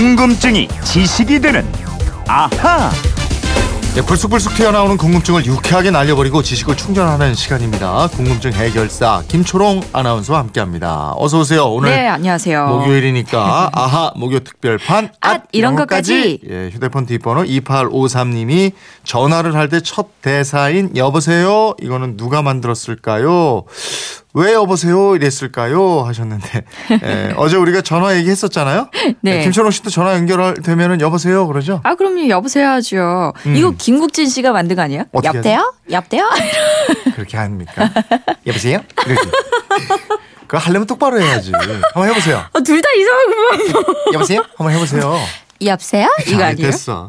궁금증이 지식이 되는 아하. 네, 불쑥불쑥 튀어나오는 궁금증을 유쾌하게 날려버리고 지식을 충전하는 시간입니다. 궁금증 해결사 김초롱 아나운서와 함께합니다. 어서 오세요. 오늘 네, 안녕하세요. 목요일이니까 아하 목요 특별판 앗, 이런 것까지. 예, 휴대폰 뒷번호 2853님이 전화를 할 때 첫 대사인 여보세요 이거는 누가 만들었을까요? 왜 여보세요 이랬을까요 하셨는데 예, 어제 우리가 전화 얘기했었잖아요. 네. 예, 김초롱 씨도 전화 연결되면은 여보세요 그러죠? 아, 그럼요. 여보세요 하죠. 이거 김국진 씨가 만든 거 아니에요? 음. 여보세요? 여보세요? 그렇게 합니까? 여보세요? 이렇게. 그거 하려면 똑바로 해야지. 한번 해보세요. 어, 둘다 이상하구만. 여보세요? 한번 해보세요. 여보세요? 이거 잘 아니에요? 됐어.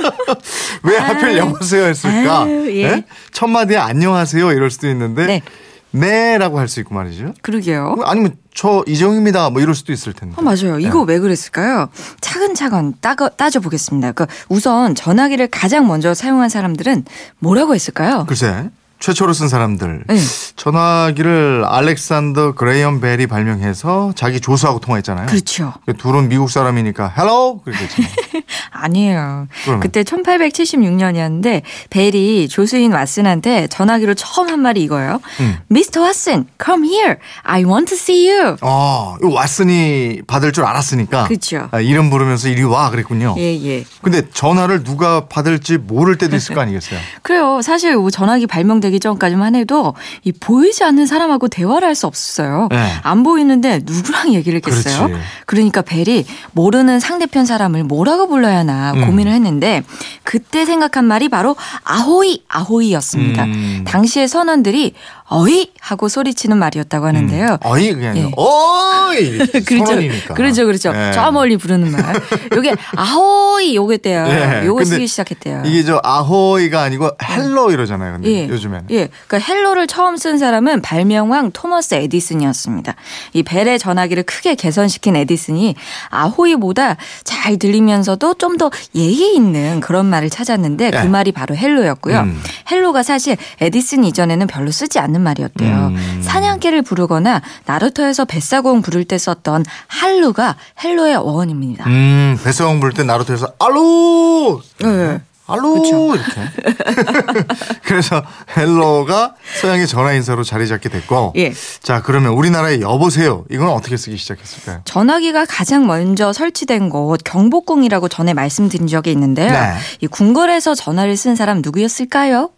왜 하필 아유. 여보세요 했을까? 아유, 예. 예? 첫 마디에 안녕하세요 이럴 수도 있는데 네. 네. 라고 할 수 있고 말이죠. 그러게요. 아니면 저 이정입니다 뭐 이럴 수도 있을 텐데. 어, 맞아요. 이거 네. 왜 그랬을까요? 차근차근 따가, 따져보겠습니다. 그 우선 전화기를 가장 먼저 사용한 사람들은 뭐라고 했을까요? 글쎄 최초로 쓴 사람들 네. 전화기를 알렉산더 그레이엄 벨이 발명해서 자기 조수하고 통화했잖아요. 그렇죠. 둘은 미국 사람이니까 hello 했잖아요. 아니에요. 그러면? 그때 1876년이었는데 벨이 조수인 왓슨한테 전화기로 처음 한 말이 이거예요. 음. Mr. Watson, come here. I want to see you. 어, 왓슨이 받을 줄 알았으니까. 그쵸. 아, 이름 부르면서 이리 와 그랬군요. 예, 예. 근데 전화를 누가 받을지 모를 때도 있을 거 아니겠어요? 그래요. 사실 뭐 전화기 발명 되기 전까지만 해도 이 보이지 않는 사람하고 대화를 할 수 없었어요. 네. 안 보이는데 누구랑 얘기를 했겠어요? 그렇지. 그러니까 벨이 모르는 상대편 사람을 뭐라고 불러야 하나 음. 고민을 했는데 그때 생각한 말이 바로 ahoy ahoy였습니다. 음. 당시의 선원들이 어이 하고 소리치는 말이었다고 하는데요. 어이 그게 아니라 예. 어이 그렇죠. 선원이니까. 그렇죠, 그렇죠. 예. 저 멀리 부르는 말. 요게 ahoy 요게 때요. 예. 요거 쓰기 시작했대요. 이게 저 ahoy가 아니고 hello 이러잖아요. 근데 예. 요즘엔. 예. 그러니까 hello를 처음 쓴 사람은 발명왕 토머스 에디슨이었습니다. 이 벨의 전화기를 크게 개선시킨 에디슨이 ahoy보다 잘 들리면서도 좀 더 예의 있는 그런 말을 찾았는데 그 예. 말이 바로 hello였고요. 음. hello가 사실 에디슨 이전에는 별로 쓰지 않는 말이었대요. 음. 사냥개를 부르거나 나루터에서 뱃사공 부를 때 썼던 hallo가 hello의 어원입니다. 음, 뱃사공 부를 때 나루터에서 hallo 예. hallo 그쵸. 이렇게. 그래서 hello가 서양의 전화 인사로 자리 잡게 됐고. 예. 자, 그러면 우리나라의 여보세요. 이건 어떻게 쓰기 시작했을까요? 전화기가 가장 먼저 설치된 곳 경복궁이라고 전에 말씀드린 적이 있는데요. 네. 이 궁궐에서 전화를 쓴 사람 누구였을까요?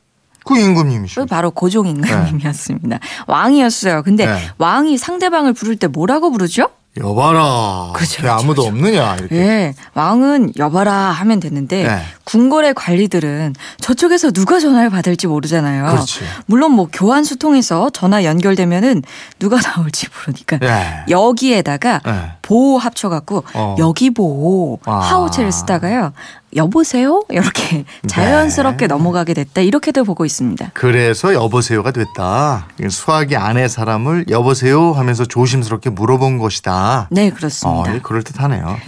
그 임금님이시죠. 바로 고종 임금님이었습니다. 왕이었어요. 근데 네. 왕이 상대방을 부를 때 뭐라고 부르죠? 여봐라. 그죠, 왜 아무도 그죠. 없느냐 이렇게. 예, 왕은 여봐라 하면 되는데 네. 궁궐의 관리들은 저쪽에서 누가 전화를 받을지 모르잖아요. 그렇지. 물론 뭐 교환 수통에서 전화 연결되면은 누가 나올지 모르니까 예. 여기에다가 예. 보호 합쳐갖고 어. 여기 보호 아. 하우체를 쓰다가요. 여보세요? 이렇게 자연스럽게 넘어가게 됐다. 이렇게도 보고 있습니다. 그래서 여보세요가 됐다. 수학이 아내 사람을 여보세요 하면서 조심스럽게 물어본 것이다. 네, 어, 그렇습니다. 예, 그럴듯하네요.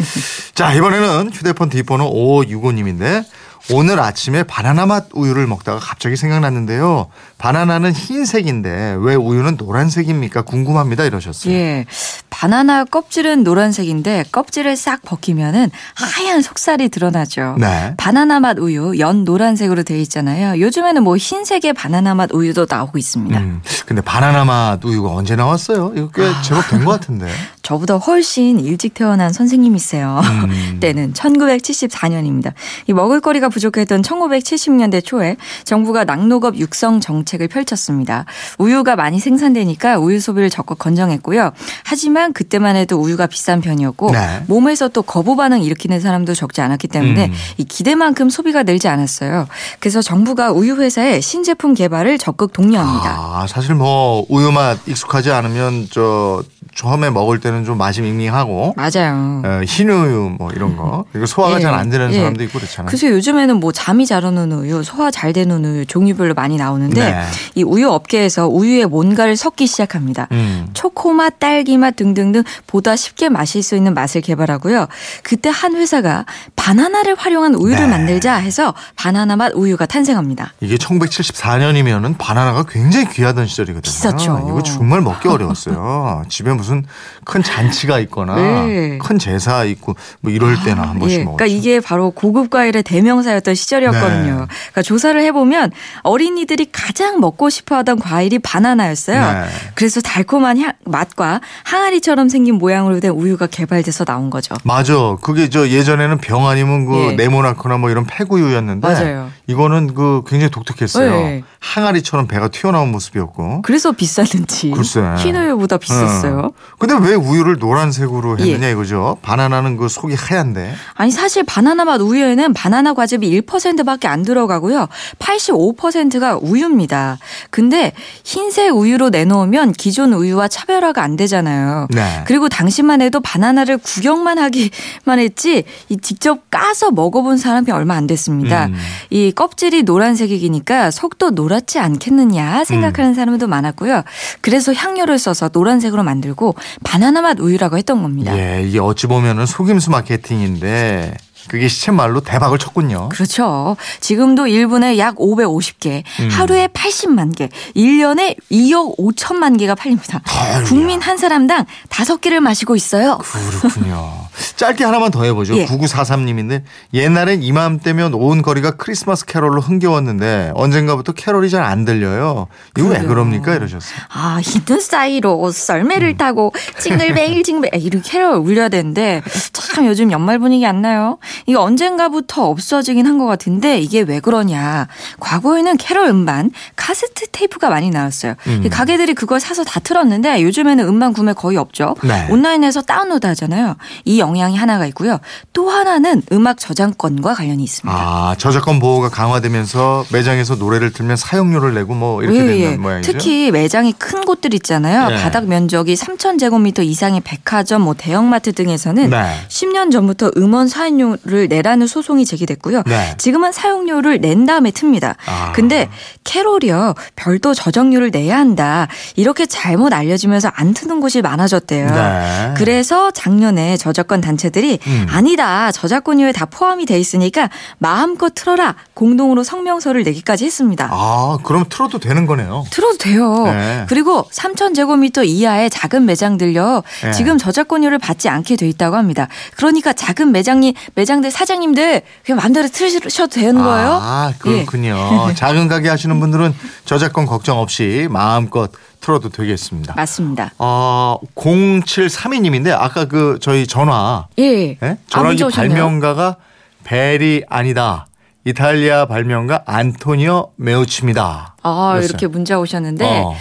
자, 이번에는 휴대폰 뒷번호 5565님인데 오늘 아침에 바나나 맛 우유를 먹다가 갑자기 생각났는데요. 바나나는 흰색인데 왜 우유는 노란색입니까? 궁금합니다. 이러셨어요. 예. 바나나 껍질은 노란색인데 껍질을 싹 벗기면은 하얀 속살이 드러나죠. 네. 바나나 맛 우유 연 노란색으로 되어 있잖아요. 요즘에는 뭐 흰색의 바나나 맛 우유도 나오고 있습니다. 음, 근데 바나나 맛 우유가 언제 나왔어요? 이거 꽤 아. 제법 된 것 같은데. 저보다 훨씬 일찍 태어난 선생님이세요. 음. 때는 1974년입니다. 이 먹을거리가 부족했던 1970년대 초에 정부가 낙농업 육성 정책을 펼쳤습니다. 우유가 많이 생산되니까 우유 소비를 적극 권장했고요. 하지만 그때만 해도 우유가 비싼 편이었고 네. 몸에서 또 거부 반응 일으키는 사람도 적지 않았기 때문에 음. 이 기대만큼 소비가 늘지 않았어요. 그래서 정부가 우유 회사에 신제품 개발을 적극 독려합니다. 아, 사실 뭐 우유 맛 익숙하지 않으면 저 처음에 먹을 때는 좀 맛이 밍밍하고 맞아요. 어, 흰 우유 뭐 이런 거 그리고 소화가 예, 잘안 되는 예. 사람도 있고 그렇잖아요. 그래서 요즘에는 뭐 잠이 잘 오는 우유, 소화 잘 되는 우유 종류별로 많이 나오는데 네. 이 우유 업계에서 우유에 뭔가를 섞기 시작합니다. 음. 초코맛, 딸기맛 등등등 보다 쉽게 마실 수 있는 맛을 개발하고요. 그때 한 회사가 바나나를 활용한 우유를 네. 만들자 해서 바나나 맛 우유가 탄생합니다. 이게 1974년이면은 바나나가 굉장히 귀하던 시절이거든요. 비쌌죠. 이거 정말 먹기 어려웠어요. 집에 무슨 큰큰 잔치가 있거나 네. 큰 제사 있고 뭐 이럴 때나 한 번씩 예, 먹었죠. 그러니까 이게 바로 고급 과일의 대명사였던 시절이었거든요. 네. 그러니까 조사를 해보면 어린이들이 가장 먹고 싶어하던 과일이 바나나였어요. 네. 그래서 달콤한 향- 맛과 항아리처럼 생긴 모양으로 된 우유가 개발돼서 나온 거죠. 맞아. 그게 저 예전에는 병 아니면 그 예. 네모나거나 뭐 이런 폐구유였는데 맞아요. 이거는 그 굉장히 독특했어요. 네. 항아리처럼 배가 튀어나온 모습이었고. 그래서 비쌌는지 글쎄. 흰 우유보다 비쌌어요. 어. 근데 왜 우유를 노란색으로 했느냐 예. 이거죠. 바나나는 그 속이 하얀데. 아니 사실 바나나 맛 우유에는 바나나 과즙이 1%밖에 안 들어가고요. 85%가 우유입니다. 근데 흰색 우유로 내놓으면 기존 우유와 차별화가 안 되잖아요. 네. 그리고 당시만 해도 바나나를 구경만 하기만 했지 이 직접 까서 먹어본 사람이 얼마 안 됐습니다. 음. 이 껍질이 노란색이니까 속도 노랗지 않겠느냐 생각하는 사람도 많았고요. 그래서 향료를 써서 노란색으로 만들고 바나나 맛 우유라고 했던 겁니다. 예, 이게 어찌 보면은 속임수 마케팅인데 그게 시쳇말로 대박을 쳤군요. 그렇죠. 지금도 일본에 약 550개, 음. 하루에 80만 개, 1년에 2억 5천만 개가 팔립니다. 아이고야. 국민 한 사람당 5개를 마시고 있어요. 그렇군요. 짧게 하나만 더 해보죠. 예. 9943님인데 옛날엔 이맘때면 온 거리가 크리스마스 캐롤로 흥겨웠는데 언젠가부터 캐롤이 잘 안 들려요. 이거 왜 그래요. 그럽니까? 이러셨어요. 아, 흰 눈 사이로 썰매를 타고 jingle bell jingle 이렇게 캐럴 울려야 되는데 참 요즘 연말 분위기 안 나요. 이게 언젠가부터 없어지긴 한 것 같은데 이게 왜 그러냐. 과거에는 캐럴 음반, 카세트 테이프가 많이 나왔어요. 음. 이 가게들이 그걸 사서 다 틀었는데 요즘에는 음반 구매 거의 없죠. 네. 온라인에서 다운로드 하잖아요. 이 영향이 하나가 있고요. 또 하나는 음악 저작권과 관련이 있습니다. 아 저작권 보호가 강화되면서 매장에서 노래를 틀면 사용료를 내고 뭐 이렇게 예, 되는 예. 모양이죠. 특히 매장이 큰 곳들 있잖아요. 네. 바닥 면적이 3,000제곱미터 이상의 백화점, 뭐 대형마트 등에서는 네. 10년 전부터 음원 사용료 를 내라는 소송이 제기됐고요. 네. 지금은 사용료를 낸 다음에 틉니다. 아. 근데 캐롤이요. 별도 저작료를 내야 한다. 이렇게 잘못 알려지면서 안 트는 곳이 많아졌대요. 네. 그래서 작년에 저작권 단체들이 음. 아니다. 저작권료에 다 포함이 돼 있으니까 마음껏 틀어라. 공동으로 성명서를 내기까지 했습니다. 아 그럼 틀어도 되는 거네요. 틀어도 돼요. 네. 그리고 3,000제곱미터 이하의 작은 매장들요. 네. 지금 저작권료를 받지 않게 돼 있다고 합니다. 그러니까 작은 매장님, 매장 들 사장님들 그냥 마음대로 틀으셔도 되는 거예요. 아 예. 그렇군요. 작은 가게 하시는 분들은 저작권 걱정 없이 마음껏 틀어도 되겠습니다. 맞습니다. 어, 0732님인데 아까 그 저희 전화 예. 예? 아, 전화기 오셨네요. 발명가가 벨이 아니다. 이탈리아 발명가 안토니오 메우치입니다. 아, 그랬어요. 이렇게 문자 오셨는데, 어.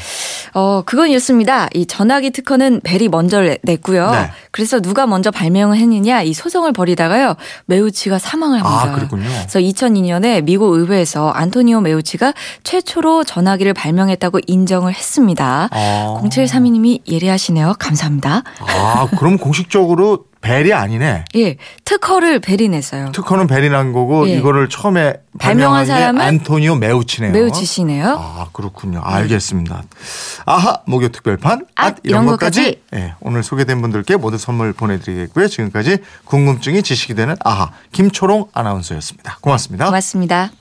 어, 그건 이렇습니다. 이 전화기 특허는 벨이 먼저 내- 냈고요. 네. 그래서 누가 먼저 발명을 했느냐 이 소송을 벌이다가요. 메우치가 사망을 합니다. 아, 그랬군요. 그래서 2002년에 미국 의회에서 안토니오 메우치가 최초로 전화기를 발명했다고 인정을 했습니다. 아. 0732님이 예리하시네요. 감사합니다. 아, 그럼 공식적으로 벨이 아니네. 예, 특허를 벨이 냈어요. 특허는 벨이 난 거고 예. 이거를 처음에 발명한 사람은 안토니오 메우치네요. 메우치시네요. 아, 그렇군요. 알겠습니다. 아하, 목요 특별판. 앗, 앗, 이런 이런 것까지. 것까지. 예, 오늘 소개된 분들께 모두 선물 보내드리겠고요. 지금까지 궁금증이 지식이 되는 아하, 김초롱 아나운서였습니다. 고맙습니다. 고맙습니다.